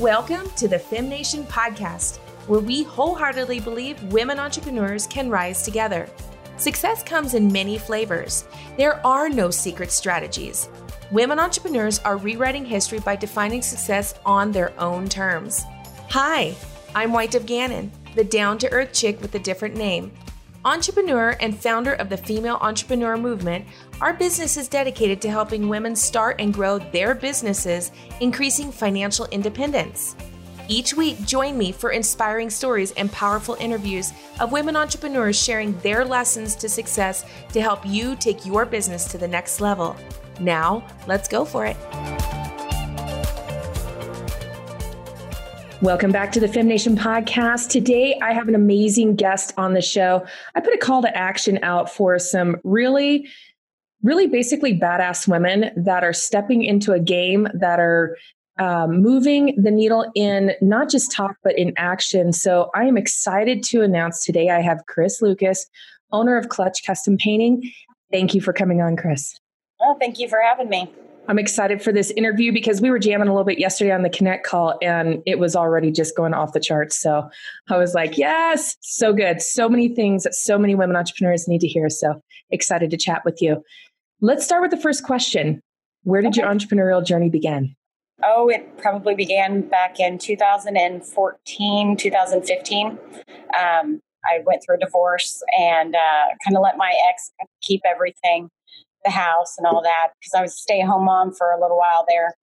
Welcome to the FemNation podcast, where we wholeheartedly believe women entrepreneurs can rise together. Success comes in many flavors. There are no secret strategies. Women entrepreneurs are rewriting history by defining success on their own terms. Hi, I'm White of Gannon, the down to earth chick with a different name. Entrepreneur and founder of the Female Entrepreneur Movement, our business is dedicated to helping women start and grow their businesses, increasing financial independence. Each week, join me for inspiring stories and powerful interviews of women entrepreneurs sharing their lessons to success to help you take your business to the next level. Now, let's go for it. Welcome back to the FemNation podcast. Today, I have an amazing guest on the show. I put a call to action out for some really, really basically badass women that are stepping into a game that are um, moving the needle in not just talk, but in action. So I am excited to announce today I have Chris Lucas, owner of Clutch Custom Painting. Thank you for coming on, Chris. Oh, thank you for having me. I'm excited for this interview because we were jamming a little bit yesterday on the Connect call and it was already just going off the charts. So I was like, yes, so good. So many things that so many women entrepreneurs need to hear. So excited to chat with you. Let's start with the first question Where did okay. your entrepreneurial journey begin? Oh, it probably began back in 2014, 2015. Um, I went through a divorce and uh, kind of let my ex keep everything the house and all that because I was a stay at home mom for a little while there.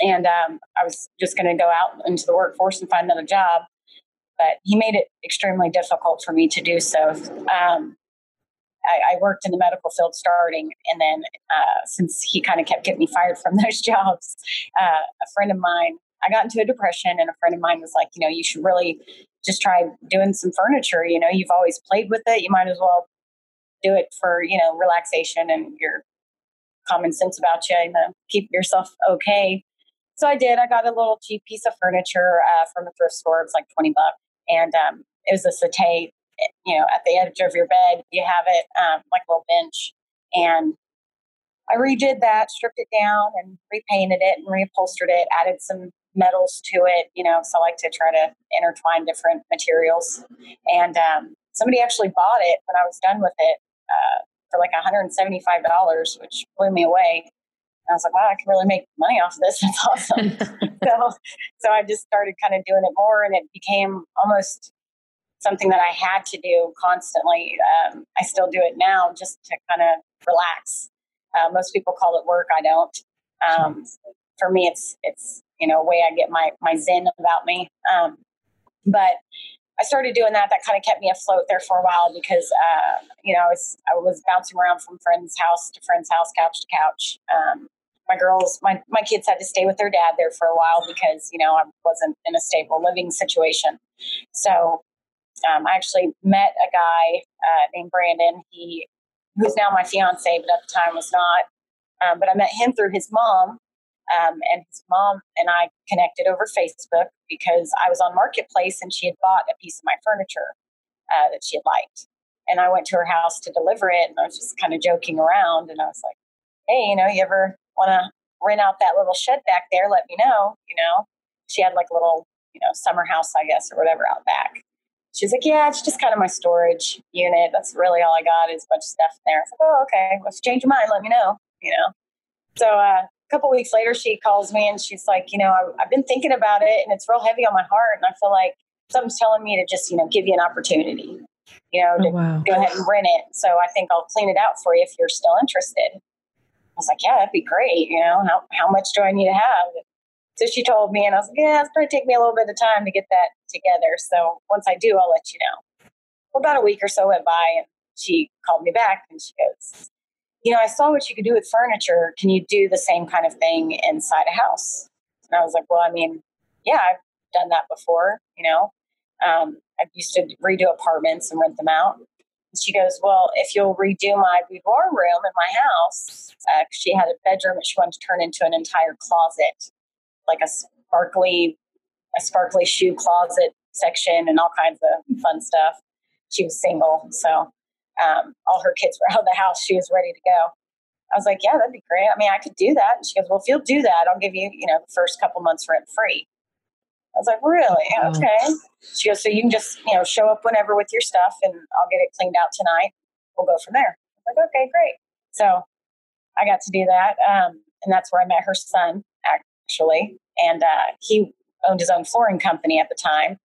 And um, I was just going to go out into the workforce and find another job. But he made it extremely difficult for me to do so. Um, I, I, worked in the medical field starting, and then uh, since he kind of kept getting me fired from those jobs, uh, a friend of mine, I got into a depression, and a friend of mine was like, you know, you should really just try doing some furniture. You know, you've always played with it. You might as well do it for you know relaxation and your common sense about you and keep yourself okay. So I did. I got a little cheap piece of furniture uh, from a thrift store. It was like twenty bucks, and um, it was a settee. You know, at the edge of your bed, you have it um, like a little bench, and I redid that, stripped it down, and repainted it and reupholstered it. Added some metals to it. You know, so I like to try to intertwine different materials. And um, somebody actually bought it when I was done with it uh, for like $175, which blew me away. And I was like, wow, I can really make money off of this. That's awesome. so, so I just started kind of doing it more, and it became almost something that I had to do constantly. Um, I still do it now just to kind of relax. Uh, most people call it work. I don't. Um, for me, it's it's you know a way I get my my zen about me. Um, but I started doing that. That kind of kept me afloat there for a while because, uh, you know, I was, I was bouncing around from friend's house to friend's house, couch to couch. Um, my girls, my, my kids had to stay with their dad there for a while because, you know, I wasn't in a stable living situation. So um, I actually met a guy uh, named Brandon. He, who's now my fiance, but at the time was not. Um, but I met him through his mom, um, and his mom and I connected over Facebook because I was on Marketplace and she had bought a piece of my furniture uh, that she had liked. And I went to her house to deliver it and I was just kind of joking around. And I was like, hey, you know, you ever want to rent out that little shed back there? Let me know. You know, she had like a little, you know, summer house, I guess, or whatever out back. She's like, yeah, it's just kind of my storage unit. That's really all I got is a bunch of stuff in there. I was like, oh, okay. You change your mind, let me know, you know. So uh, couple weeks later, she calls me and she's like, you know, I, have been thinking about it and it's real heavy on my heart. And I feel like something's telling me to just, you know, give you an opportunity, you know, oh, to oh, wow. go ahead and rent it. So I think I'll clean it out for you if you're still interested. I was like, yeah, that'd be great. You know, how, how much do I need to have? So she told me, and I was like, yeah, it's going to take me a little bit of time to get that together. So once I do, I'll let you know. Well, about a week or so went by, and she called me back and she goes, you know, I saw what you could do with furniture. Can you do the same kind of thing inside a house? And I was like, well, I mean, yeah, I've done that before, you know. Um, I used to redo apartments and rent them out. And she goes, well, if you'll redo my boudoir room in my house, uh, she had a bedroom that she wanted to turn into an entire closet, like a sparkly, a sparkly shoe closet section and all kinds of fun stuff. She was single, so um, all her kids were out of the house. She was ready to go. I was like, yeah, that'd be great. I mean, I could do that. And she goes, well, if you'll do that, I'll give you, you know, the first couple months rent free. I was like, really? Okay. She goes, so you can just, you know, show up whenever with your stuff and I'll get it cleaned out tonight. We'll go from there. I was like, okay, great. So I got to do that. Um, and that's where I met her son, actually. And uh, he owned his own flooring company at the time.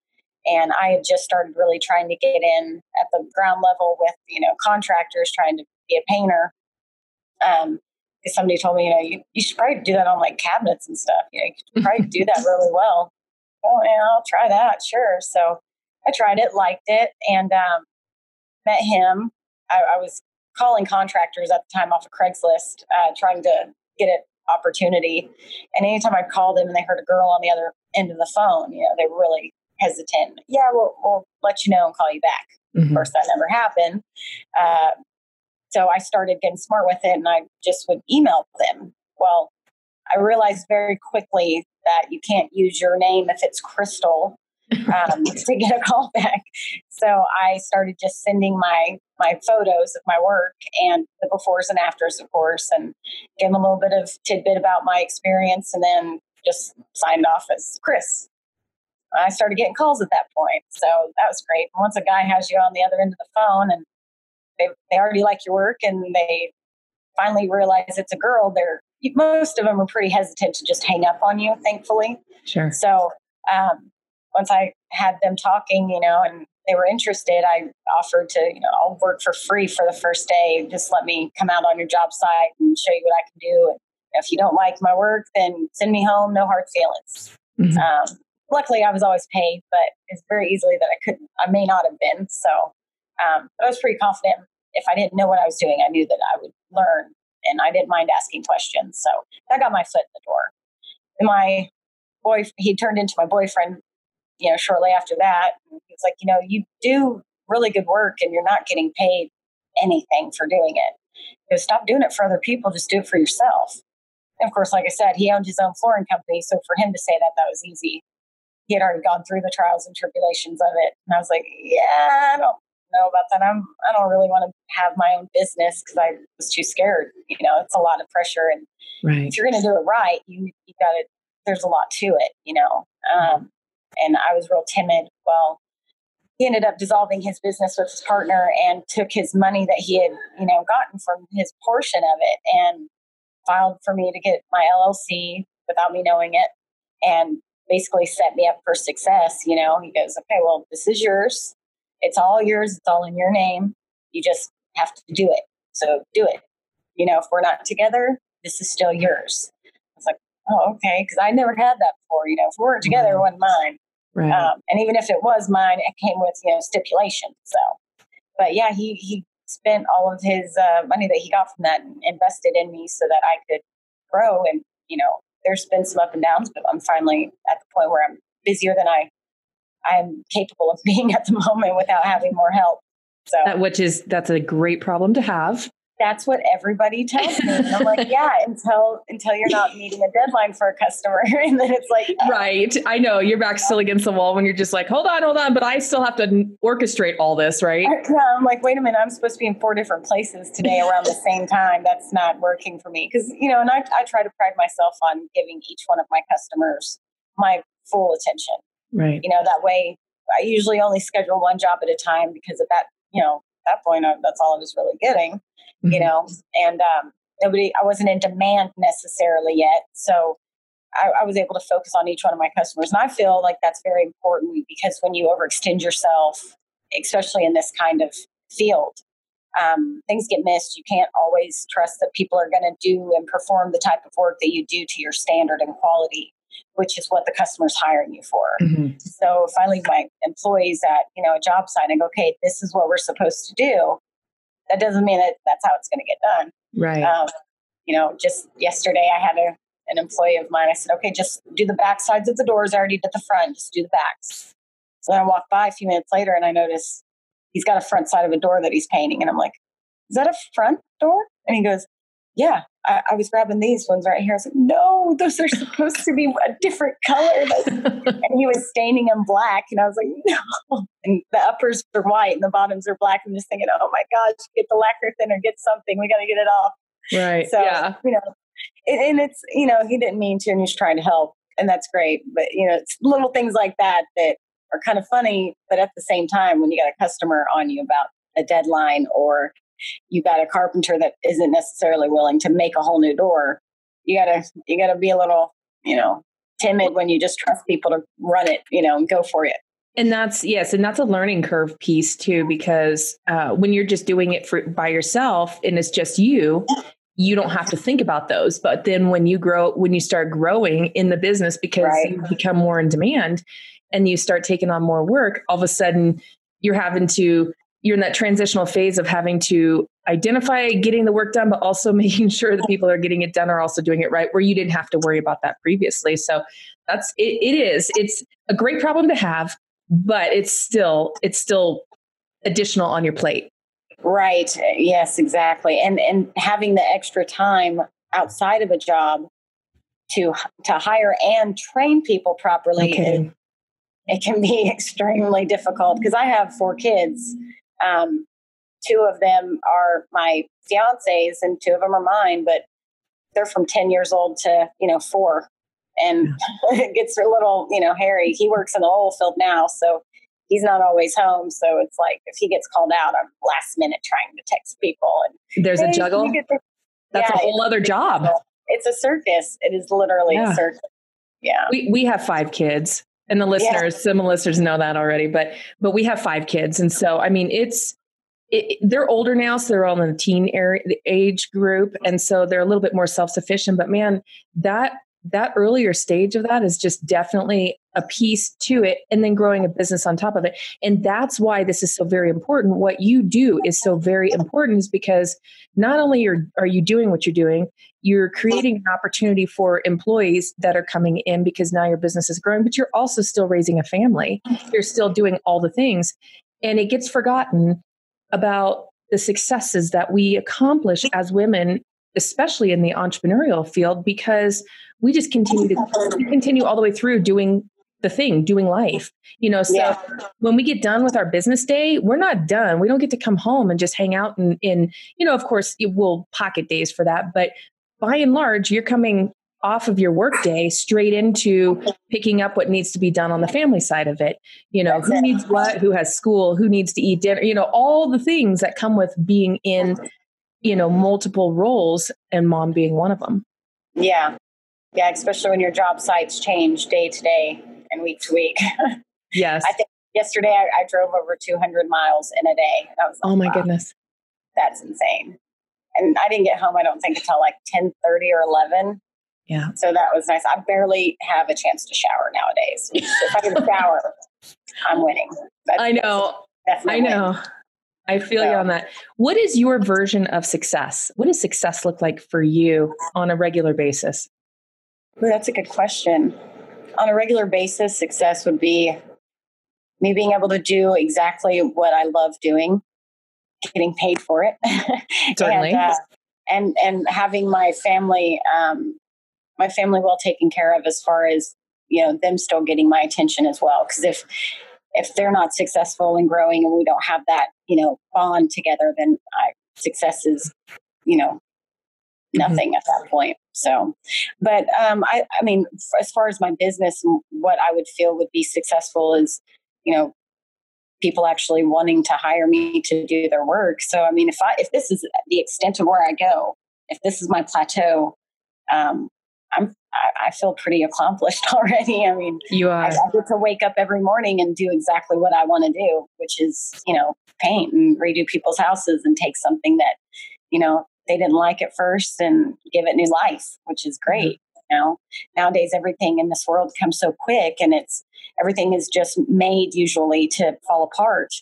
And I had just started really trying to get in at the ground level with, you know, contractors trying to be a painter. Um, because somebody told me, you know, you, you should probably do that on like cabinets and stuff. You know, you probably do that really well. Oh, yeah, I'll try that. Sure. So I tried it, liked it, and um, met him. I, I, was calling contractors at the time off of Craigslist, uh, trying to get an opportunity. And anytime I called them and they heard a girl on the other end of the phone, you know, they really hesitant. Yeah, we'll, we'll let you know and call you back. Mm-hmm. Of course, that never happened. Uh, so I started getting smart with it and I just would email them. Well, I realized very quickly that you can't use your name if it's Crystal um, to get a call back. So I started just sending my my photos of my work and the befores and afters, of course, and gave them a little bit of tidbit about my experience, and then just signed off as Chris. I started getting calls at that point, so that was great. Once a guy has you on the other end of the phone and they, they already like your work and they finally realize it's a girl, they're most of them are pretty hesitant to just hang up on you, thankfully. Sure. So um, once I had them talking, you know, and they were interested, I offered to, you know, I'll work for free for the first day. Just let me come out on your job site and show you what I can do. And if you don't like my work, then send me home. No hard feelings. Mm-hmm. Um, luckily, I was always paid, but it's very easily that I couldn't, I may not have been. So um, I was pretty confident. If I didn't know what I was doing, I knew that I would learn, and I didn't mind asking questions. So that got my foot in the door. And my boy, he turned into my boyfriend. You know, shortly after that, he was like, you know, you do really good work, and you're not getting paid anything for doing it. You stop doing it for other people, just do it for yourself. And of course, like I said, he owned his own flooring company, so for him to say that, that was easy. He had already gone through the trials and tribulations of it, and I was like, yeah, I don't know about that. I'm I don't really want to have my own business because I was too scared. You know, it's a lot of pressure, and right. if you're going to do it right, you you got to. There's a lot to it, you know. Um, and I was real timid. Well, he ended up dissolving his business with his partner and took his money that he had, you know, gotten from his portion of it and filed for me to get my LLC without me knowing it and basically set me up for success. You know, he goes, okay, well, this is yours. It's all yours. It's all in your name. You just have to do it. So do it. You know, if we're not together, this is still yours. I was like, oh, okay. Because I never had that before. You know, if we were together, it wasn't mine. Right. Um, and even if it was mine, it came with, you know, stipulation. So, but yeah, he, he spent all of his uh, money that he got from that and invested in me so that I could grow. And, you know, there's been some up and downs, but I'm finally at the point where I'm busier than I I'm capable of being at the moment without having more help. So that, which is that's a great problem to have. That's what everybody tells me. And I'm like, yeah, until until you're not meeting a deadline for a customer. and then it's like oh. Right. I know. Your back's still against the wall when you're just like, hold on, hold on, but I still have to orchestrate all this, right? Yeah, I'm like, wait a minute, I'm supposed to be in four different places today around the same time. That's not working for me. Because, you know, and I, I try to pride myself on giving each one of my customers my full attention. Right. You know, that way I usually only schedule one job at a time because at that, you know, that point, I, that's all I was really getting, mm-hmm. you know, and um, nobody, I wasn't in demand necessarily yet. So I, I, was able to focus on each one of my customers. And I feel like that's very important because when you overextend yourself, especially in this kind of field, um, things get missed. You can't always trust that people are going to do and perform the type of work that you do to your standard and quality which is what the customer's hiring you for. Mm-hmm. So if I leave my employees at, you know, a job site and go, okay, this is what we're supposed to do, that doesn't mean that that's how it's going to get done. Right. Um, you know, just yesterday I had a, an employee of mine. I said, okay, just do the back sides of the doors. I already did the front, just do the backs. So then I walked by a few minutes later and I notice he's got a front side of a door that he's painting. And I'm like, is that a front door? And he goes, yeah, I, I, was grabbing these ones right here. I was like, no, those are supposed to be a different color. and he was staining them black. And I was like, no. And the uppers are white and the bottoms are black. I'm just thinking, oh my gosh, get the lacquer thinner, get something. We got to get it off. Right. So, yeah. you know, it, and it's, you know, he didn't mean to and he's trying to help and that's great. But you know, it's little things like that that are kind of funny. But at the same time, when you got a customer on you about a deadline or you got a carpenter that isn't necessarily willing to make a whole new door, you gotta you gotta be a little, you know, timid when you just trust people to run it, you know, and go for it. And that's yes, and that's a learning curve piece too, because uh, when you're just doing it for by yourself and it's just you, you don't have to think about those. But then when you grow, when you start growing in the business because right. you become more in demand and you start taking on more work, all of a sudden you're having to you're in that transitional phase of having to identify getting the work done, but also making sure that people are getting it done are also doing it right, where you didn't have to worry about that previously. So that's it, it is. It's a great problem to have, but it's still it's still additional on your plate. Right. Yes, exactly. And and having the extra time outside of a job to to hire and train people properly okay. it, it can be extremely difficult because I have four kids um, two of them are my fiance's and two of them are mine, but they're from 10 years old to, you know, four. And it gets a little, you know, hairy. He works in the oil field now. So he's not always home. So it's like if he gets called out, I'm last minute trying to text people. And there's hey, a juggle. That's yeah, a whole other job. It's a circus. It is literally yeah. a circus. Yeah. We we have five kids and the listeners yeah. some listeners know that already but but we have five kids and so i mean it's it, they're older now so they're all in the teen area, age group and so they're a little bit more self-sufficient but man that that earlier stage of that is just definitely a piece to it and then growing a business on top of it. And that's why this is so very important. What you do is so very important is because not only are, are you doing what you're doing you're creating an opportunity for employees that are coming in because now your business is growing but you're also still raising a family. Mm-hmm. You're still doing all the things. And it gets forgotten about the successes that we accomplish as women especially in the entrepreneurial field because we just continue to continue all the way through doing the thing doing life you know? So yeah. when we get done with our business day we're not done. We don't get to come home and just hang out and, in you know of course we'll pocket days for that but by and large you're coming off of your workday straight into picking up what needs to be done on the family side of it. You know That's who it. needs what who has school who needs to eat dinner you know all the things that come with being in you know multiple roles and mom being one of them yeah yeah, especially when your job sites change day to day and week to week. Yes. I think yesterday I, I, drove over 200 miles in a day. That was like, oh my wow, goodness. That's insane. And I didn't get home, I don't think, until like 10 30 or 11. Yeah. So that was nice. I barely have a chance to shower nowadays. if I can shower, I'm winning. That's, I know. I know. Win. I feel so. you on that. What is your version of success? What does success look like for you on a regular basis? Well, that's a good question. On a regular basis, success would be me being able to do exactly what I love doing, getting paid for it, certainly, and, uh, and, and having my family um, my family well taken care of as far as you know them still getting my attention as well. Because if if they're not successful and growing and we don't have that you know bond together, then I, success is you know. Nothing mm-hmm. at that point. So, but um, I, I mean, as far as my business, what I would feel would be successful is, you know, people actually wanting to hire me to do their work. So, I mean, if I if this is the extent of where I go, if this is my plateau, um, I'm I, I feel pretty accomplished already. I mean, you are. I, I get to wake up every morning and do exactly what I want to do, which is you know paint and redo people's houses and take something that you know they didn't like it first and give it new life, which is mm-hmm. great. You know, nowadays everything in this world comes so quick, and it's everything is just made usually to fall apart.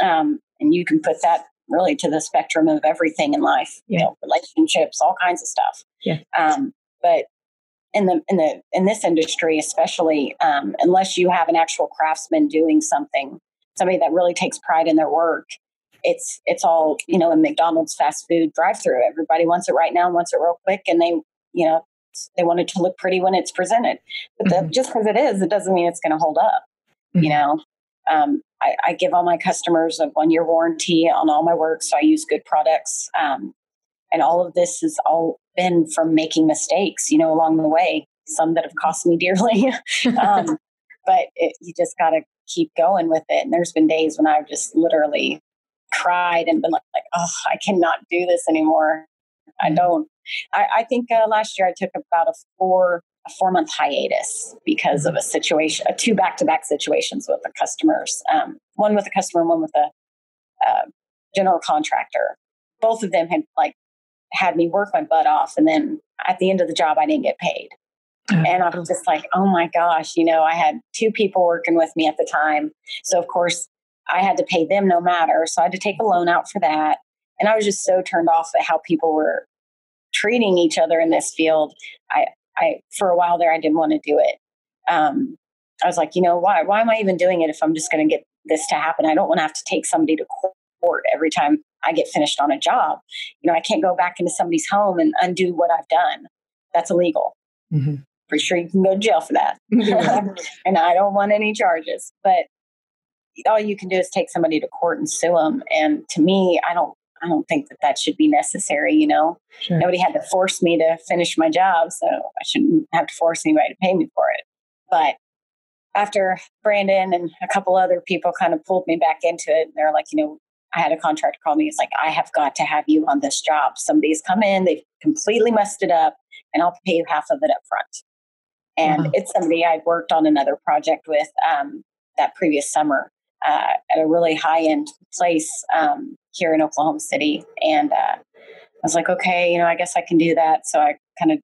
Um, and you can put that really to the spectrum of everything in life. Yeah. You know, relationships, all kinds of stuff. Yeah. Um, but in the in the in this industry, especially, um, unless you have an actual craftsman doing something, somebody that really takes pride in their work, it's it's all you know a McDonald's fast food drive through. Everybody wants it right now, and wants it real quick, and they you know they want it to look pretty when it's presented. But mm-hmm. the, just because it is, it doesn't mean it's going to hold up. Mm-hmm. You know, um, I, I, give all my customers a one year warranty on all my work, so I use good products. Um, and all of this has all been from making mistakes, you know, along the way. some that have cost me dearly. um, but it, you just got to keep going with it. And there's been days when I've just literally cried and been like, like oh, I cannot do this anymore. I mm-hmm. don't. I, I think uh, last year I took about a four a four month hiatus because of a situation, a two back to back situations with the customers. Um, one with a customer, one with a uh, general contractor. Both of them had like had me work my butt off, and then at the end of the job, I didn't get paid. And I was just like, oh my gosh, you know, I had two people working with me at the time. So, of course, I had to pay them no matter. So, I had to take a loan out for that. And I was just so turned off at how people were treating each other in this field. I, I for a while there, I didn't want to do it. Um, I was like, you know, why? Why am I even doing it if I'm just going to get this to happen? I don't want to have to take somebody to court every time I get finished on a job. You know, I can't go back into somebody's home and undo what I've done. That's illegal. Mm-hmm. Pretty sure you can go to jail for that. and I don't want any charges. But all you can do is take somebody to court and sue them. And to me, I don't I don't think that that should be necessary. You know, sure. nobody had to force me to finish my job, so I shouldn't have to force anybody to pay me for it. But after Brandon and a couple other people kind of pulled me back into it, they're like, you know, I had a contractor call me. It's like, I have got to have you on this job. Somebody's come in, they've completely messed it up, and I'll pay you half of it up front. And wow. it's somebody I'd worked on another project with um, that previous summer uh, at a really high end place um, here in Oklahoma City. And uh, I was like, okay, you know, I guess I can do that. So I kind of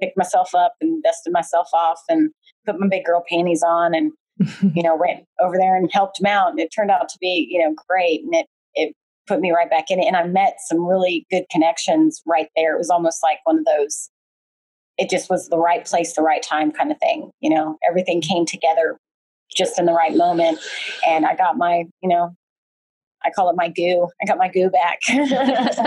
picked myself up and dusted myself off and put my big girl panties on and, you know, went over there and helped him out. And it turned out to be, you know, great. And it, it put me right back in it. And I met some really good connections right there. It was almost like one of those, it just was the right place, the right time kind of thing. You know, everything came together just in the right moment. And I got my, you know, I call it my goo. I got my goo back because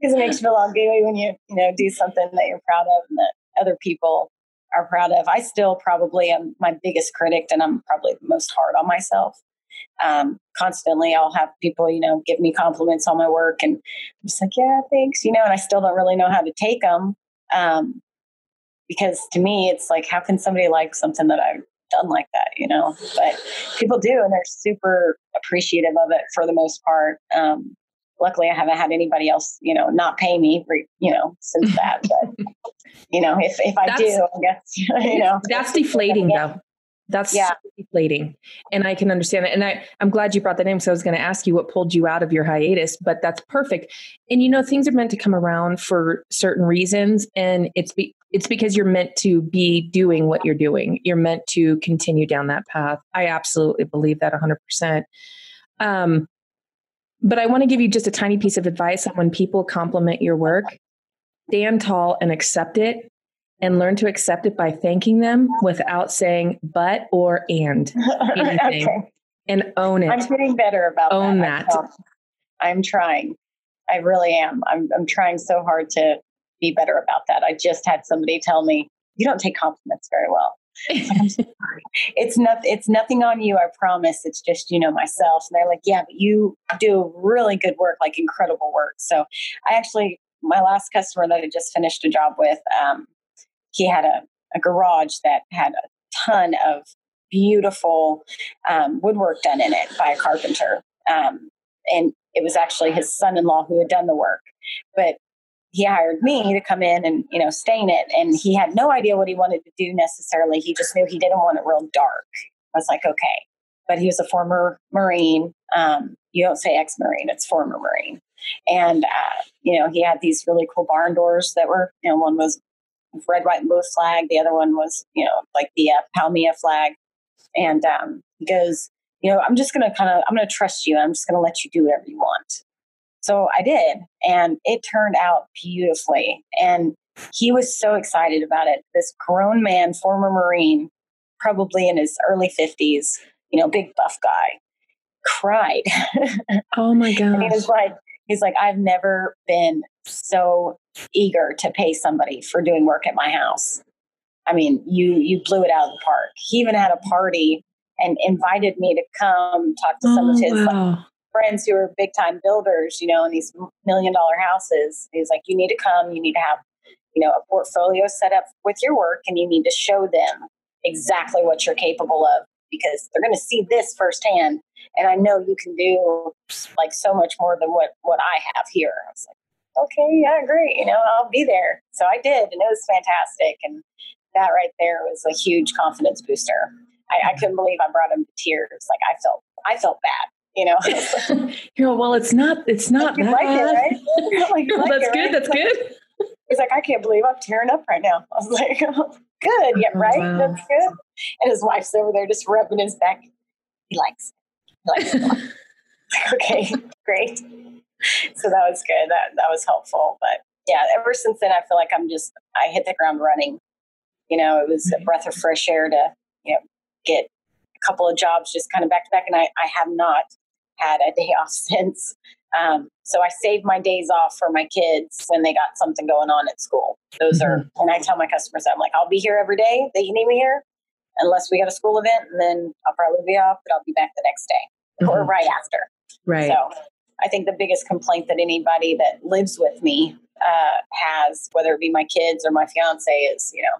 it makes you feel all gooey when you, you know, do something that you're proud of and that other people are proud of. I still probably am my biggest critic and I'm probably the most hard on myself. Um, constantly I'll have people, you know, give me compliments on my work and I'm just like, yeah, thanks, you know, and I still don't really know how to take them. Um, because to me, it's like, how can somebody like something that I done like that, you know. But people do, and they're super appreciative of it for the most part. Um, luckily, I haven't had anybody else, you know, not pay me, for, you know, since that. But you know, if if I that's, do, I guess you know, that's deflating though. That's yeah. deflating. And I can understand that. And I, I'm glad you brought that in because I was going to ask you what pulled you out of your hiatus, but that's perfect. And you know, things are meant to come around for certain reasons. And it's be, it's because you're meant to be doing what you're doing. You're meant to continue down that path. I absolutely believe that 100%. Um, but I want to give you just a tiny piece of advice on when people compliment your work, stand tall and accept it and learn to accept it by thanking them without saying but or and anything okay. and own it. I'm getting better about own that. that. I'm trying. I really am. I'm, I'm trying so hard to be better about that. I just had somebody tell me, you don't take compliments very well. it's not it's nothing on you, I promise. It's just, you know, myself. And they're like, Yeah, but you do really good work, like incredible work. So I actually my last customer that I just finished a job with, um, he had a, a garage that had a ton of beautiful um, woodwork done in it by a carpenter. Um, and it was actually his son-in-law who had done the work. But he hired me to come in and you know stain it and he had no idea what he wanted to do necessarily he just knew he didn't want it real dark i was like okay but he was a former marine um, you don't say ex-marine it's former marine and uh, you know he had these really cool barn doors that were you know one was red white and blue flag the other one was you know like the uh, POW/MIA flag and um, he goes you know i'm just gonna kind of i'm gonna trust you i'm just gonna let you do whatever you want so I did, and it turned out beautifully. And he was so excited about it. This grown man, former Marine, probably in his early 50s, you know, big buff guy, cried. Oh my God. and he was like, he's like, I've never been so eager to pay somebody for doing work at my house. I mean, you you blew it out of the park. He even had a party and invited me to come talk to some oh, of his wow. like, friends who are big time builders, you know, in these million dollar houses. He's like, you need to come, you need to have, you know, a portfolio set up with your work and you need to show them exactly what you're capable of because they're going to see this firsthand. And I know you can do like so much more than what, what I have here. I was like, okay, yeah, great. You know, I'll be there. So I did, and it was fantastic. And that right there was a huge confidence booster. I, I couldn't believe I brought him to tears. Like I felt, I felt bad you know. you know, well, it's not, it's not that. Like it, right? like, well, that's it, good. Right? That's good. He's like, I can't believe I'm tearing up right now. I was like, oh, good, yeah, right, wow. that's good. And his wife's over there just rubbing his back. He likes, it. He likes it. okay, great. So that was good. That that was helpful. But yeah, ever since then, I feel like I'm just I hit the ground running. You know, it was a breath of fresh air to you know get a couple of jobs just kind of back to back, and I I have not had a day off since. Um, so I saved my days off for my kids when they got something going on at school. Those mm-hmm. are, and I tell my customers, I'm like, I'll be here every day that you need me here, unless we got a school event, and then I'll probably be off, but I'll be back the next day mm-hmm. or right after. Right. So I think the biggest complaint that anybody that lives with me uh, has, whether it be my kids or my fiance, is you know,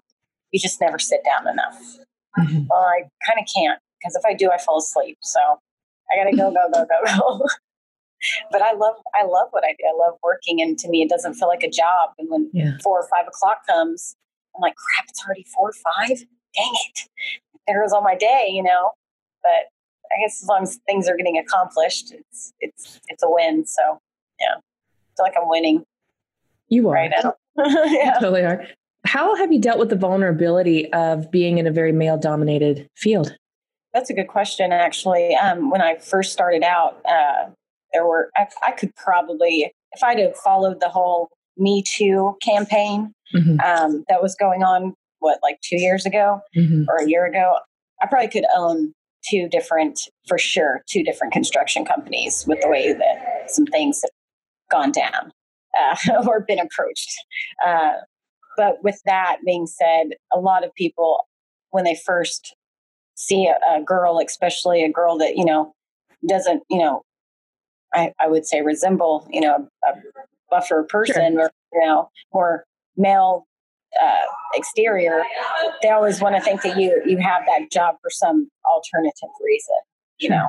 you just never sit down enough. Mm-hmm. Well, I kind of can't because if I do, I fall asleep. So I gotta go, go, go, go, go. but I love, I love what I do. I love working, and to me, it doesn't feel like a job. And when yeah. four or five o'clock comes, I'm like, crap, it's already four or five. Dang it! There goes all my day, you know. But I guess as long as things are getting accomplished, it's it's it's a win. So yeah, I feel like I'm winning. You are right now. yeah. You totally are. How have you dealt with the vulnerability of being in a very male dominated field? That's a good question, actually. Um, when I first started out, uh, there were, I, I, could probably, if I'd have followed the whole Me Too campaign mm-hmm. um, that was going on, what, like two years ago mm-hmm. or a year ago, I probably could own two different, for sure, two different construction companies with the way that some things have gone down uh, or been approached. Uh, but with that being said, a lot of people, when they first see a, a girl, especially a girl that, you know, doesn't, you know, I, I would say resemble, you know, a, buffer person sure. or, you know, more male uh, exterior, they always want to think that you you have that job for some alternative reason, you know.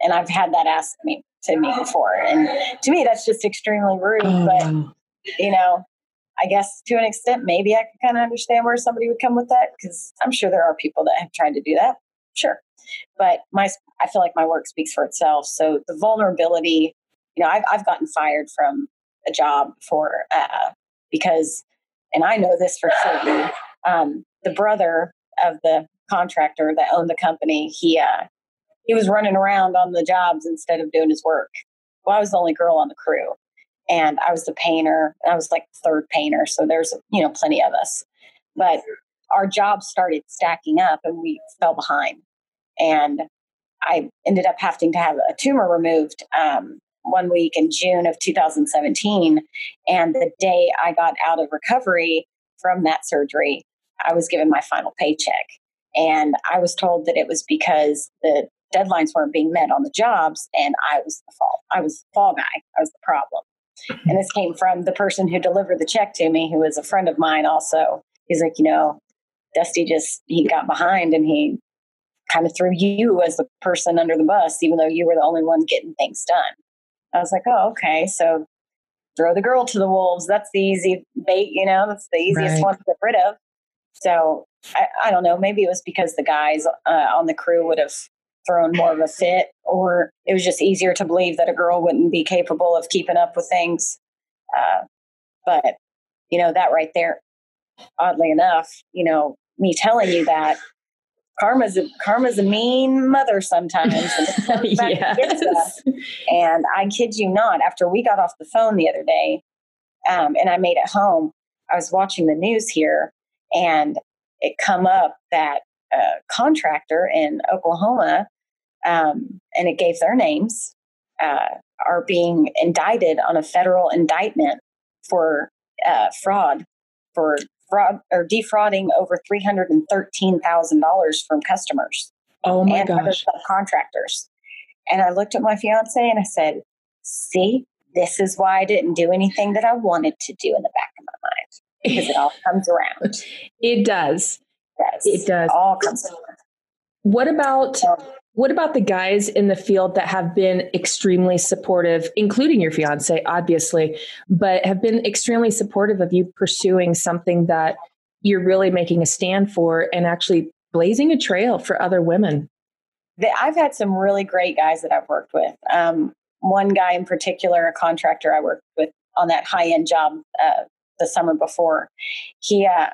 And I've had that asked me to me before, and to me that's just extremely rude. Oh. But you know, I guess to an extent, maybe I can kind of understand where somebody would come with that because I'm sure there are people that have tried to do that. Sure. But my, I feel like my work speaks for itself. So the vulnerability, you know, I've, I've gotten fired from a job for, uh, because, and I know this for certain, um, the brother of the contractor that owned the company, he, uh, he was running around on the jobs instead of doing his work. Well, I was the only girl on the crew and I was the painter. I was like third painter, so there's you know plenty of us. But our jobs started stacking up, and we fell behind. And I ended up having to have a tumor removed um, one week in June of 2017. And the day I got out of recovery from that surgery, I was given my final paycheck. And I was told that it was because the deadlines weren't being met on the jobs, and I was the fault. I was the fall guy. I was the problem. And this came from the person who delivered the check to me, who was a friend of mine also. He's like, you know, Dusty just, he got behind and he kind of threw you as the person under the bus, even though you were the only one getting things done. I was like, oh, okay. So throw the girl to the wolves. That's the easy bait, you know, that's the easiest right. one to get rid of. So I, I, don't know. Maybe it was because the guys uh, on the crew would have thrown more of a fit, or it was just easier to believe that a girl wouldn't be capable of keeping up with things. Uh, but, you know, that right there, oddly enough, you know, me telling you that karma's a, karma's a mean mother sometimes. yes. And I kid you not, after we got off the phone the other day um, and I made it home, I was watching the news here and it come up that a contractor in Oklahoma um, and it gave their names, uh, are being indicted on a federal indictment for uh, fraud, for fraud or defrauding over three hundred and thirteen thousand dollars from customers. Oh my and gosh! Subcontractors. And I looked at my fiance and I said, "See, this is why I didn't do anything that I wanted to do in the back of my mind." because it all comes around. It does. Yes, It does. It all comes around. What about So, what about the guys in the field that have been extremely supportive, including your fiance, obviously, but have been extremely supportive of you pursuing something that you're really making a stand for and actually blazing a trail for other women? I've had some really great guys that I've worked with. Um, one guy in particular, a contractor I worked with on that high end job uh, the summer before, he uh,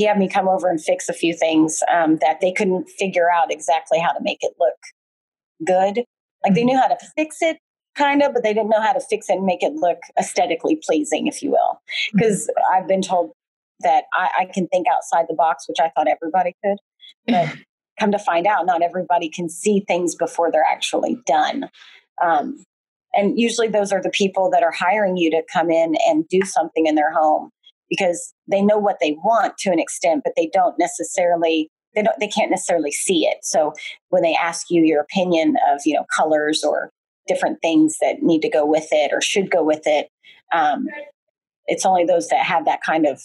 he had me come over and fix a few things um, that they couldn't figure out exactly how to make it look good. Like they knew how to fix it, kind of, but they didn't know how to fix it and make it look aesthetically pleasing, if you will. Because I've been told that I, I can think outside the box, which I thought everybody could. But come to find out, not everybody can see things before they're actually done. Um, and usually, those are the people that are hiring you to come in and do something in their home because they know what they want to an extent, but they don't necessarily they don't they can't necessarily see it. So when they ask you your opinion of you know colors or different things that need to go with it or should go with it, um, it's only those that have that kind of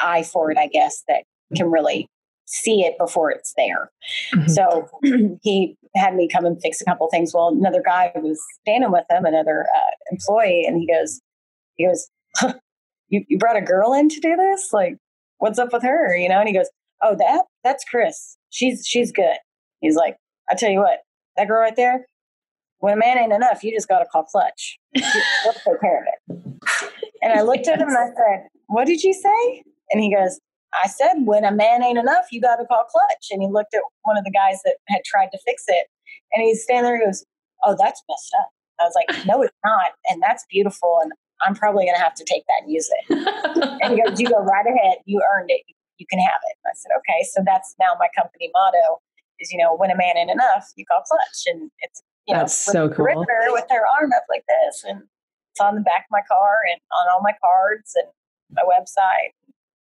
eye for it, I guess, that can really see it before it's there. Mhm. So he had me come and fix a couple things. Well, another guy was standing with him, another uh, employee, and he goes, he goes, huh, you, you brought a girl in to do this? Like, what's up with her? You know? And he goes, oh, that that's Chris. She's she's good. He's like, I tell you what, that girl right there. When a man ain't enough, you just got to call clutch. Take care of it. And I looked at him and I said, What did you say? And he goes, I said, when a man ain't enough, you got to call clutch. And he looked at one of the guys that had tried to fix it. And he's standing there and goes, Oh, that's messed up. I was like, No, it's not. And that's beautiful. And I'm probably going to have to take that and use it. And he goes, You go right ahead. You earned it. You can have it. And I said, Okay. So that's now my company motto is, you know, when a man ain't enough, you call clutch. And it's, you That's know, so cool. with their arm up like this. And it's on the back of my car and on all my cards and my website.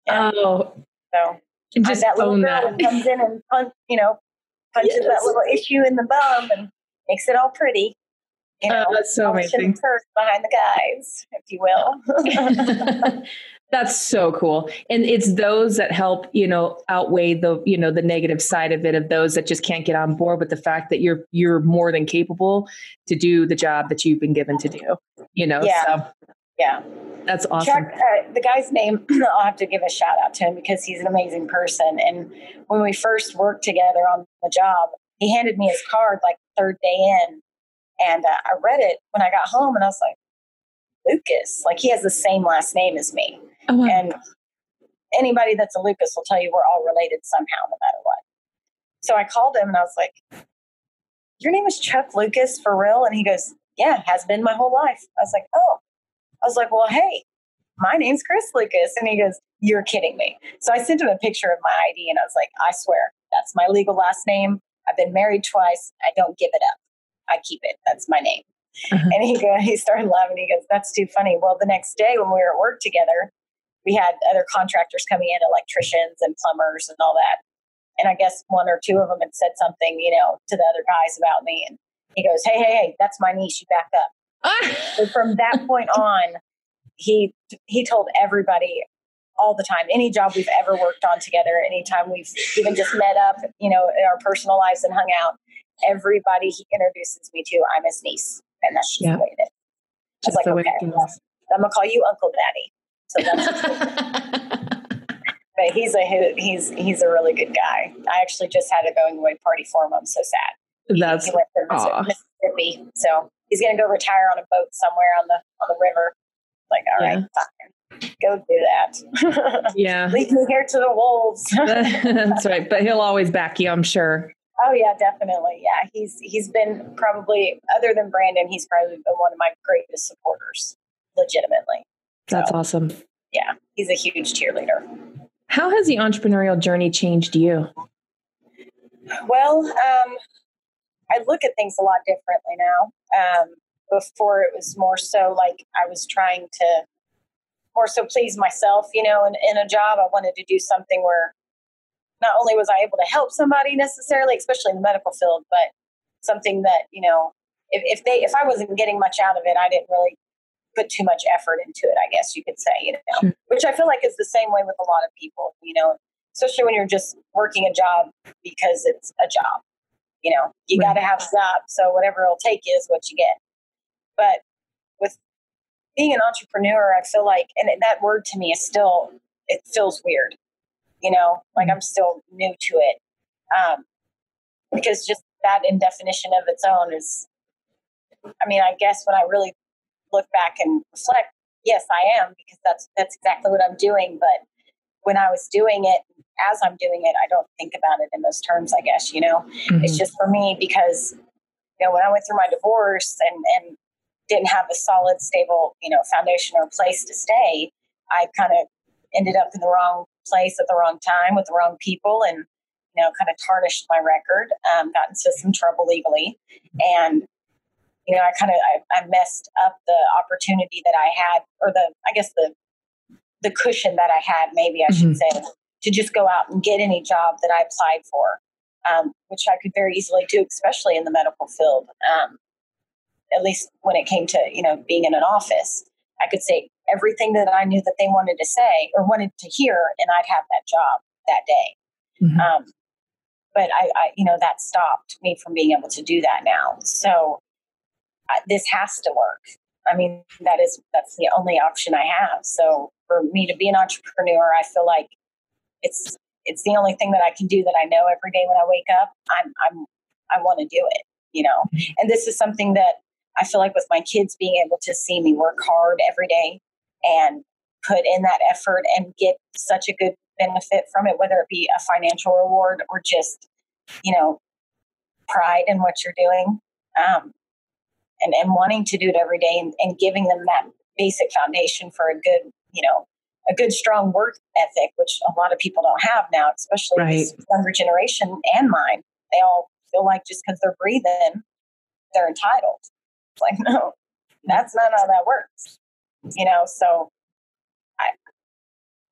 Yeah. Oh, So just that little girl that comes in and punch, you know, punches Yes. that little issue in the bum and makes it all pretty. You know, Oh, that's so amazing. behind the guys, if you will. That's so cool. And it's those that help, you know, outweigh the, you know, the negative side of it of those that just can't get on board with the fact that you're you're more than capable to do the job that you've been given to do. You know, Yeah. so yeah. that's awesome. Chuck, uh, the guy's name, I'll have to give a shout out to him because he's an amazing person. And when we first worked together on the job, he handed me his card like third day in. And uh, I read it when I got home and I was like, Lucas, like he has the same last name as me. Oh, wow. And anybody that's a Lucas will tell you we're all related somehow, no matter what. So I called him and I was like, Your name is Chuck Lucas for real? And he goes, Yeah, has been my whole life. I was like, Oh. I was like, Well, hey, my name's Chris Lucas. And he goes, You're kidding me. So I sent him a picture of my ID and I was like, I swear, that's my legal last name. I've been married twice. I don't give it up. I keep it. That's my name. Uh-huh. And he go, he started laughing. He goes, "That's too funny." Well, the next day when we were at work together, we had other contractors coming in, electricians and plumbers and all that. And I guess one or two of them had said something, you know, to the other guys about me. And he goes, "Hey, hey, hey, that's my niece. You back up." So from that point on, he he told everybody all the time, any job we've ever worked on together, anytime we've even just met up, you know, in our personal lives and hung out, everybody he introduces me to, I'm his niece, and that's just Yeah. the way it is. I was Just like, okay, it well, goes. I'm gonna call you Uncle Daddy. So that's, but he's a he's he's a really good guy. I actually just had a going away party for him. I'm so sad. That's he went to aw. Mississippi, so he's gonna go retire on a boat somewhere on the on the river. Like, all right, fine, go do that. yeah. Leave me here to the wolves. That's right. But he'll always back you, I'm sure. Oh yeah, definitely. Yeah, he's he's been probably other than Brandon, he's probably been one of my greatest supporters, legitimately. That's So, awesome. Yeah, he's a huge cheerleader. How has the entrepreneurial journey changed you? Well, um, I look at things a lot differently now. Um, before it was more so like I was trying to more so please myself, you know, in, in a job. I wanted to do something where not only was I able to help somebody necessarily, especially in the medical field, but something that, you know, if, if they if I wasn't getting much out of it, I didn't really put too much effort into it, I guess you could say, you know, sure. which I feel like is the same way with a lot of people, you know, especially when you're just working a job because it's a job. You know, you right. got to have a job. So whatever it'll take is what you get. But with being an entrepreneur, I feel like, and that word to me is still, it feels weird. You know, like I'm still new to it. Um, because just that in definition of its own is, I mean, I guess when I really look back and reflect, yes, I am because that's that's exactly what I'm doing. But when I was doing it, as I'm doing it, I don't think about it in those terms. I guess you know, mm-hmm. it's just for me because you know when I went through my divorce and and didn't have a solid, stable you know foundation or place to stay, I kind of ended up in the wrong place at the wrong time with the wrong people and you know kind of tarnished my record um, got into some trouble legally and you know, I kind of I, I, messed up the opportunity that I had, or the I guess the the cushion that I had, maybe I should mm-hmm. say, to just go out and get any job that I applied for, um, which I could very easily do, especially in the medical field. Um, at least when it came to you know being in an office, I could say everything that I knew that they wanted to say or wanted to hear, and I'd have that job that day. Mm-hmm. Um, but I, I, you know, that stopped me from being able to do that now. So this has to work. I mean, that is that's the only option I have. So for me to be an entrepreneur, I feel like it's it's the only thing that I can do that I know every day when I wake up. I'm I'm I want to do it, you know. Mm-hmm. And this is something that I feel like with my kids being able to see me work hard every day and put in that effort and get such a good benefit from it, whether it be a financial reward or just, you know, pride in what you're doing. Um, and, and wanting to do it every day and, and giving them that basic foundation for a good, you know, a good strong work ethic, which a lot of people don't have now, especially right. this younger generation and mine. They all feel like just because they're breathing, they're entitled. It's like, no, that's not how that works. You know, so I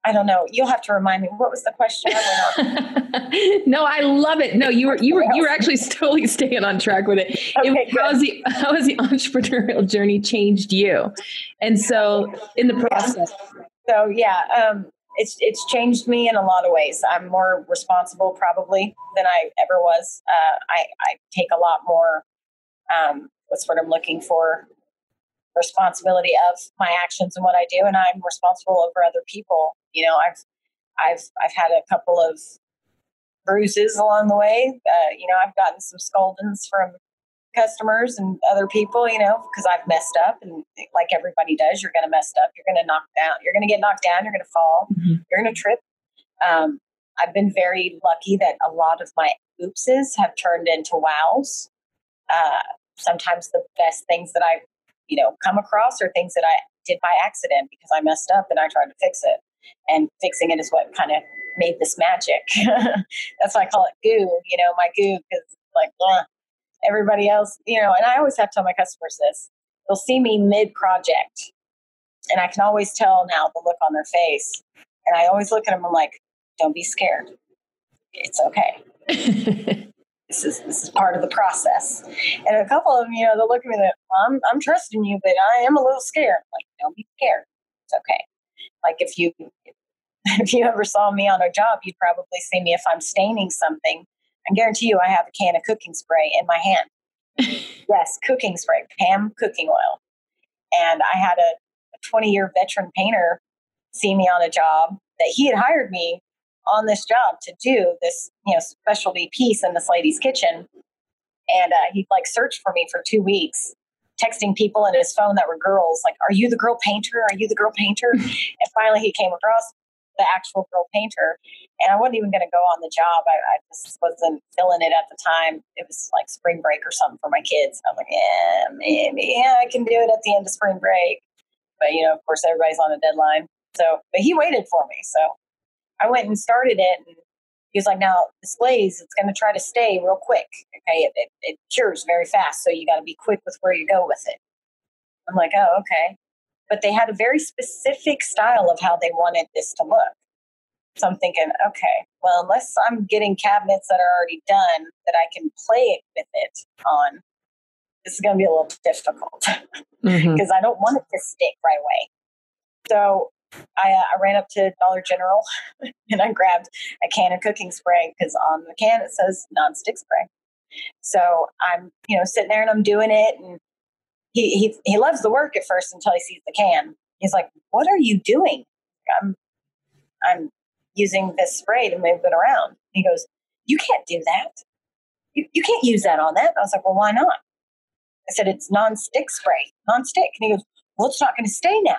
I don't know. You'll have to remind me. What was the question? no, I love it. No, you were you were you were actually totally staying on track with it. Okay, it how has the how has the entrepreneurial journey changed you? And so in the process. So yeah, um, it's it's changed me in a lot of ways. I'm more responsible probably than I ever was. Uh, I I take a lot more. Um, what's what I'm looking for responsibility of my actions and what I do, and I'm responsible over other people. You know, I've I've I've had a couple of bruises along the way. Uh, you know, I've gotten some scoldings from customers and other people. You know, because I've messed up, and like everybody does, you're going to mess up. You're going to knock down. You're going to get knocked down. You're going to fall. Mm-hmm. You're going to trip. Um, I've been very lucky that a lot of my oopses have turned into wows. Uh, sometimes the best things that I you know, come across or things that I did by accident because I messed up and I tried to fix it. And fixing it is what kind of made this magic. That's why I call it goo, you know, my goo, because like, everybody else, you know, and I always have to tell my customers this. They'll see me mid project, and I can always tell now the look on their face. And I always look at them, I'm like, don't be scared. It's okay. this is this is part of the process. And a couple of them, you know, they'll look at me like, I'm I'm trusting you, but I am a little scared. I'm like, don't be scared. It's okay. Like if you if you ever saw me on a job, you'd probably see me if I'm staining something. I guarantee you I have a can of cooking spray in my hand. yes, cooking spray, Pam cooking oil. And I had a 20 year veteran painter see me on a job that he had hired me on this job to do this, you know, specialty piece in this lady's kitchen. And uh, he like searched for me for two weeks, texting people in his phone that were girls, like, "Are you the girl painter? Are you the girl painter?" and finally, he came across the actual girl painter. And I wasn't even going to go on the job. I, I, just wasn't feeling it at the time. It was like spring break or something for my kids. I was like, yeah, maybe yeah, I can do it at the end of spring break. But you know, of course, everybody's on a deadline. So, but he waited for me. So I went and started it. And he was like, now displays, it's going to try to stay real quick. Okay. It, it, it cures very fast. So you got to be quick with where you go with it. I'm like, oh, okay. But they had a very specific style of how they wanted this to look. So I'm thinking, okay, well, unless I'm getting cabinets that are already done that I can play it with it on, this is going to be a little difficult because mm-hmm. I don't want it to stick right away. So I, uh, I ran up to Dollar General and I grabbed a can of cooking spray because on the can it says non-stick spray. So I'm, you know, sitting there and I'm doing it, and he he he loves the work at first until he sees the can. He's like, "What are you doing?" I'm I'm using this spray to move it around. He goes, "You can't do that. You you can't use that on that." I was like, "Well, why not?" I said, "It's non-stick spray, non-stick." And he goes, "Well, it's not going to stay now."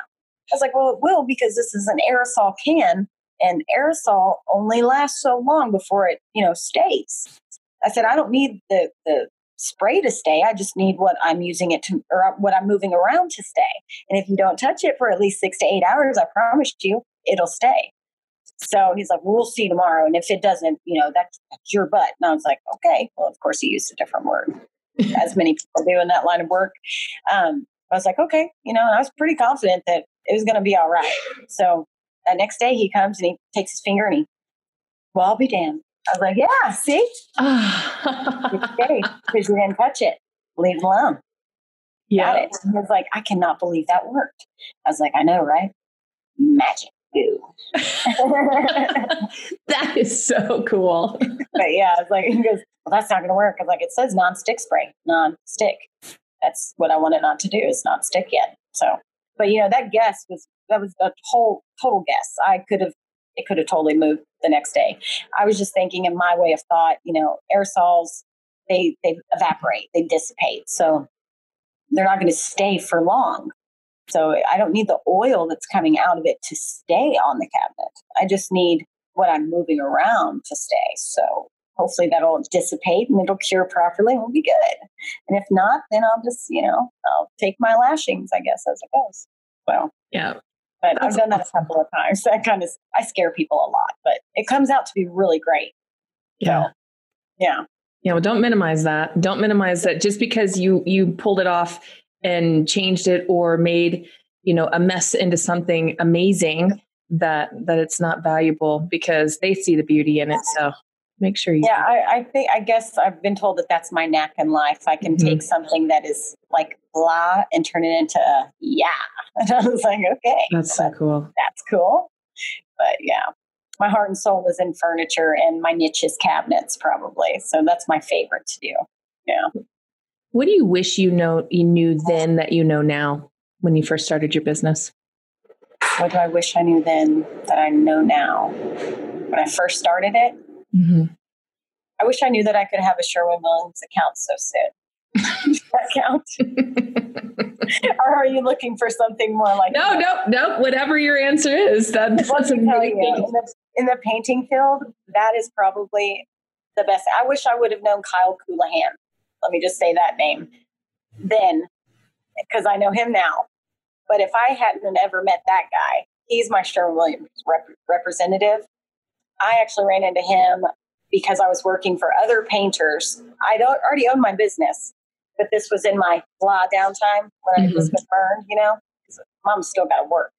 I was like, well, it will because this is an aerosol can and aerosol only lasts so long before it, you know, stays. I said, I don't need the, the spray to stay. I just need what I'm using it to, or what I'm moving around to stay. And if you don't touch it for at least six to eight hours, I promise you, it'll stay. So he's like, well, we'll see tomorrow. And if it doesn't, you know, that's, that's your butt. And I was like, okay. Well, of course, he used a different word, as many people do in that line of work. Um, I was like, okay, you know, I was pretty confident that it was going to be all right. So that next day he comes and he takes his finger and he, well, I'll be damned. I was like, yeah, see? okay, because you didn't touch it. Leave it alone. Yeah. Got it. he was like, I cannot believe that worked. I was like, I know, right? Magic. that is so cool. but yeah, it's like he goes, Well, that's not gonna work. I was like, it says non-stick spray, non-stick. That's what I want it not to do is not stick yet. So but you know, that guess was that was a whole total guess. I could have it could have totally moved the next day. I was just thinking in my way of thought, you know, aerosols they they evaporate, they dissipate. So they're not going to stay for long. So I don't need the oil that's coming out of it to stay on the cabinet. I just need what I'm moving around to stay. So hopefully that'll dissipate and it'll cure properly and we'll be good. And if not, then I'll just, you know, I'll take my lashings, I guess, as it goes. Well, yeah. But I've done that a couple of times. That kind of, I scare people a lot, but it comes out to be really great. Yeah. So, yeah. Yeah. Well, don't minimize that. Don't minimize that just because you, you pulled it off and changed it or made, you know, a mess into something amazing that, that it's not valuable because they see the beauty in it. So make sure you yeah I, I, think i guess i've been told that that's my knack in life. I can mm-hmm. take something that is like blah and turn it into a, yeah. And i was like okay that's so cool. that's cool. But yeah my heart and soul is in furniture and my niche is cabinets probably. So that's my favorite to do. Yeah. What do you wish you know you knew then that you know now when you first started your business? What do i wish i knew then that i know now? When i first started it Mm-hmm. I wish I knew that I could have a Sherwin Williams account so soon. account? or are you looking for something more like no, that? no, no? Whatever your answer is, that, that's amazing. You, in, the, in the painting field, that is probably the best. I wish I would have known Kyle Coolahan. Let me just say that name then, because I know him now. But if I hadn't ever met that guy, he's my Sherwin Williams rep- representative. I actually ran into him because I was working for other painters. I don't already owned my business, but this was in my blah downtime when mm-hmm. I was burned, you know, mom's still got to work.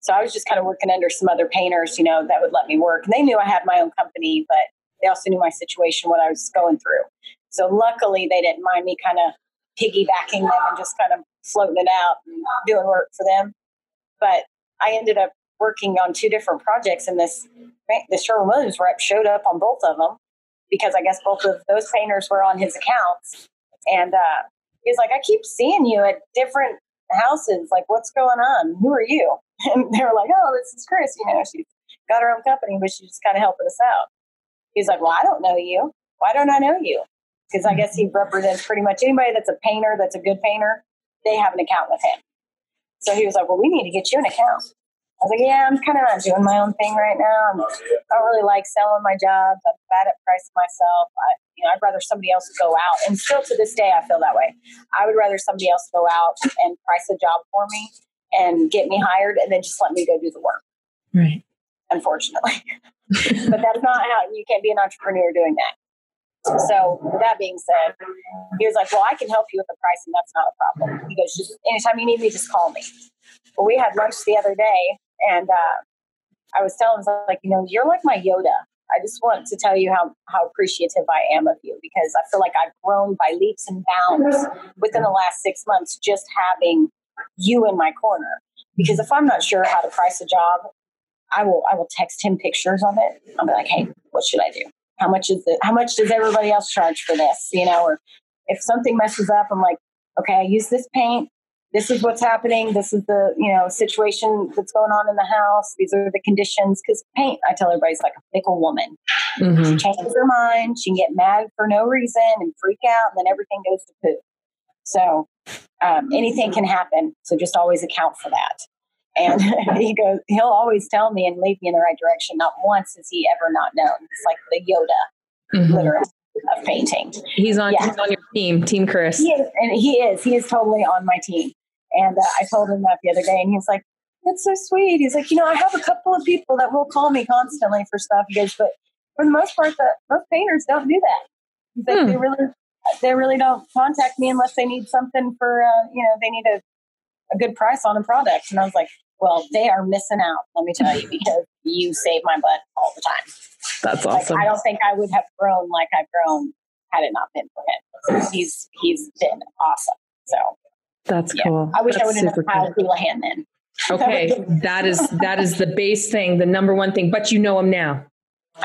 So I was just kind of working under some other painters, you know, that would let me work. And they knew I had my own company, but they also knew my situation, what I was going through. So luckily, they didn't mind me kind of piggybacking them and just kind of floating it out and doing work for them. But I ended up working on two different projects, and this the Sherwin Williams rep showed up on both of them because I guess both of those painters were on his accounts. And uh, he's like, I keep seeing you at different houses. Like, what's going on? Who are you? And they were like, Oh, this is Chris. You know, she's got her own company, but she's just kind of helping us out. He's like, Well, I don't know you. Why don't I know you? Because I guess he represents pretty much anybody that's a painter, that's a good painter, they have an account with him. So he was like, Well, we need to get you an account. I was like, yeah, I'm kind of not doing my own thing right now. I'm, oh, I don't really like selling my jobs. I'm bad at pricing myself. I, you know, I'd rather somebody else go out. And still to this day, I feel that way. I would rather somebody else go out and price a job for me and get me hired, and then just let me go do the work. Right. Unfortunately, but that's not how you can't be an entrepreneur doing that. So with that being said, he was like, "Well, I can help you with the pricing. That's not a problem." He goes, "Just anytime you need me, just call me." Well, we had lunch the other day, and uh, I was telling him, like, you know, you're like my Yoda. I just want to tell you how, how appreciative I am of you because I feel like I've grown by leaps and bounds within the last six months just having you in my corner. Because if I'm not sure how to price a job, I will I will text him pictures of it. I'll be like, hey, what should I do? How much is it? How much does everybody else charge for this? You know, or if something messes up, I'm like, okay, I use this paint. This is what's happening. This is the you know situation that's going on in the house. These are the conditions. Because paint, I tell everybody, is like a fickle woman. Mm-hmm. She changes her mind. She can get mad for no reason and freak out, and then everything goes to poop. So um, anything can happen. So just always account for that. And he goes, he'll always tell me and lead me in the right direction. Not once has he ever not known. It's like the Yoda, mm-hmm. literally, of painting. He's on, yeah. he's on your team, Team Chris. He is, and he is. He is totally on my team. And uh, I told him that the other day, and he was like, "That's so sweet." He's like, "You know, I have a couple of people that will call me constantly for stuff." He goes, "But for the most part, the most painters don't do that. He's like, hmm. they really, they really don't contact me unless they need something for, uh, you know, they need a a good price on a product. And I was like, well, they are missing out, let me tell you, because you save my butt all the time. That's awesome. Like, I don't think I would have grown like I've grown had it not been for him. He's he's been awesome. So that's yeah. cool. I wish that's I would have cool. Houlihan then. Okay, that is that is the base thing, the number one thing. But you know him now.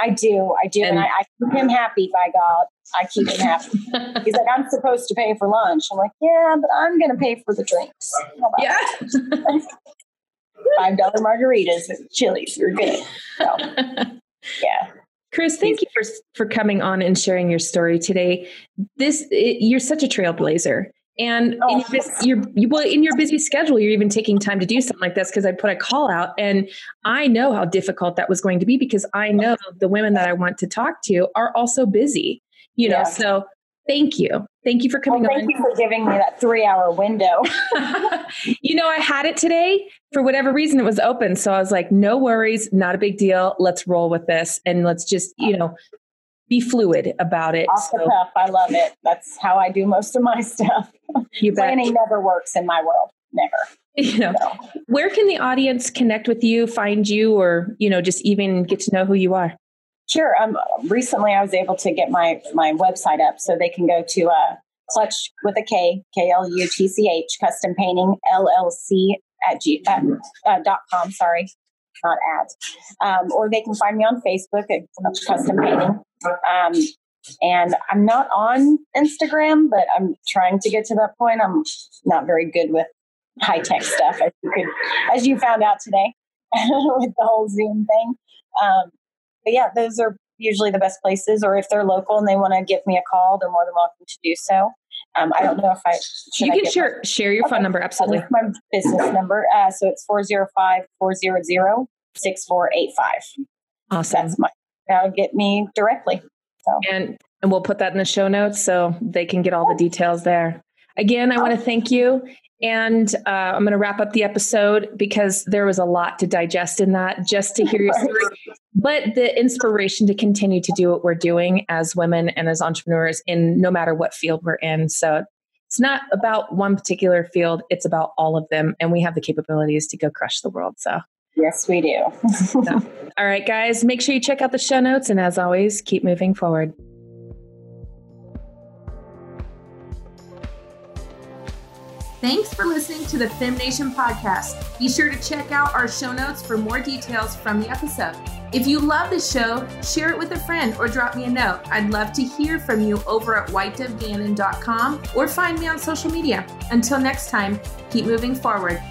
I do, I do, and, and I, I, keep him happy. By God, I keep him happy. He's like, I'm supposed to pay for lunch. I'm like, yeah, but I'm going to pay for the drinks. Yeah. Five dollar margaritas at Chili's. You're good. So, yeah. Chris, thank you for for coming on and sharing your story today. This it, you're such a trailblazer, and oh. in your, you, well, in your busy schedule, you're even taking time to do something like this because I put a call out, and I know how difficult that was going to be because I know the women that I want to talk to are also busy. You know, yeah. so thank you, thank you for coming well, thank on. Thank you for giving me that three hour window. you know, I had it today for whatever reason. It was open, so I was like, no worries, not a big deal. Let's roll with this, and let's just you know be fluid about it. Off the cuff, I love it. That's how I do most of my stuff. You Planning never works in my world. Never. You know, so. where can the audience connect with you, find you, or you know, just even get to know who you are? Sure. Um, recently, I was able to get my my website up, so they can go to uh, Klutch with a K, K L U T C H, Custom Painting LLC at G, uh, uh, dot com. Sorry, not at. Um, or they can find me on Facebook at Custom Painting. Um, and I'm not on Instagram, but I'm trying to get to that point. I'm not very good with high tech stuff, as you could, as you found out today with the whole Zoom thing. Um, but yeah, those are usually the best places. Or if they're local and they want to give me a call, they're more than welcome to do so. Um, I don't know if I you can share my, share your okay. phone number absolutely. my business number, uh, so it's 405-400-6485. Awesome. That's my that'll get me directly. So. And and we'll put that in the show notes so they can get all the details there. Again, I want to thank you. And uh, I'm going to wrap up the episode because there was a lot to digest in that just to hear your story, but the inspiration to continue to do what we're doing as women and as entrepreneurs in no matter what field we're in. So it's not about one particular field, it's about all of them. And we have the capabilities to go crush the world. So Yes, we do. so, all right, guys, make sure you check out the show notes. And as always, keep moving forward. Thanks for listening to the FemNation podcast. Be sure to check out our show notes for more details from the episode. If you love the show, share it with a friend or drop me a note. I'd love to hear from you over at whitedovegannon.com or find me on social media. Until next time, keep moving forward.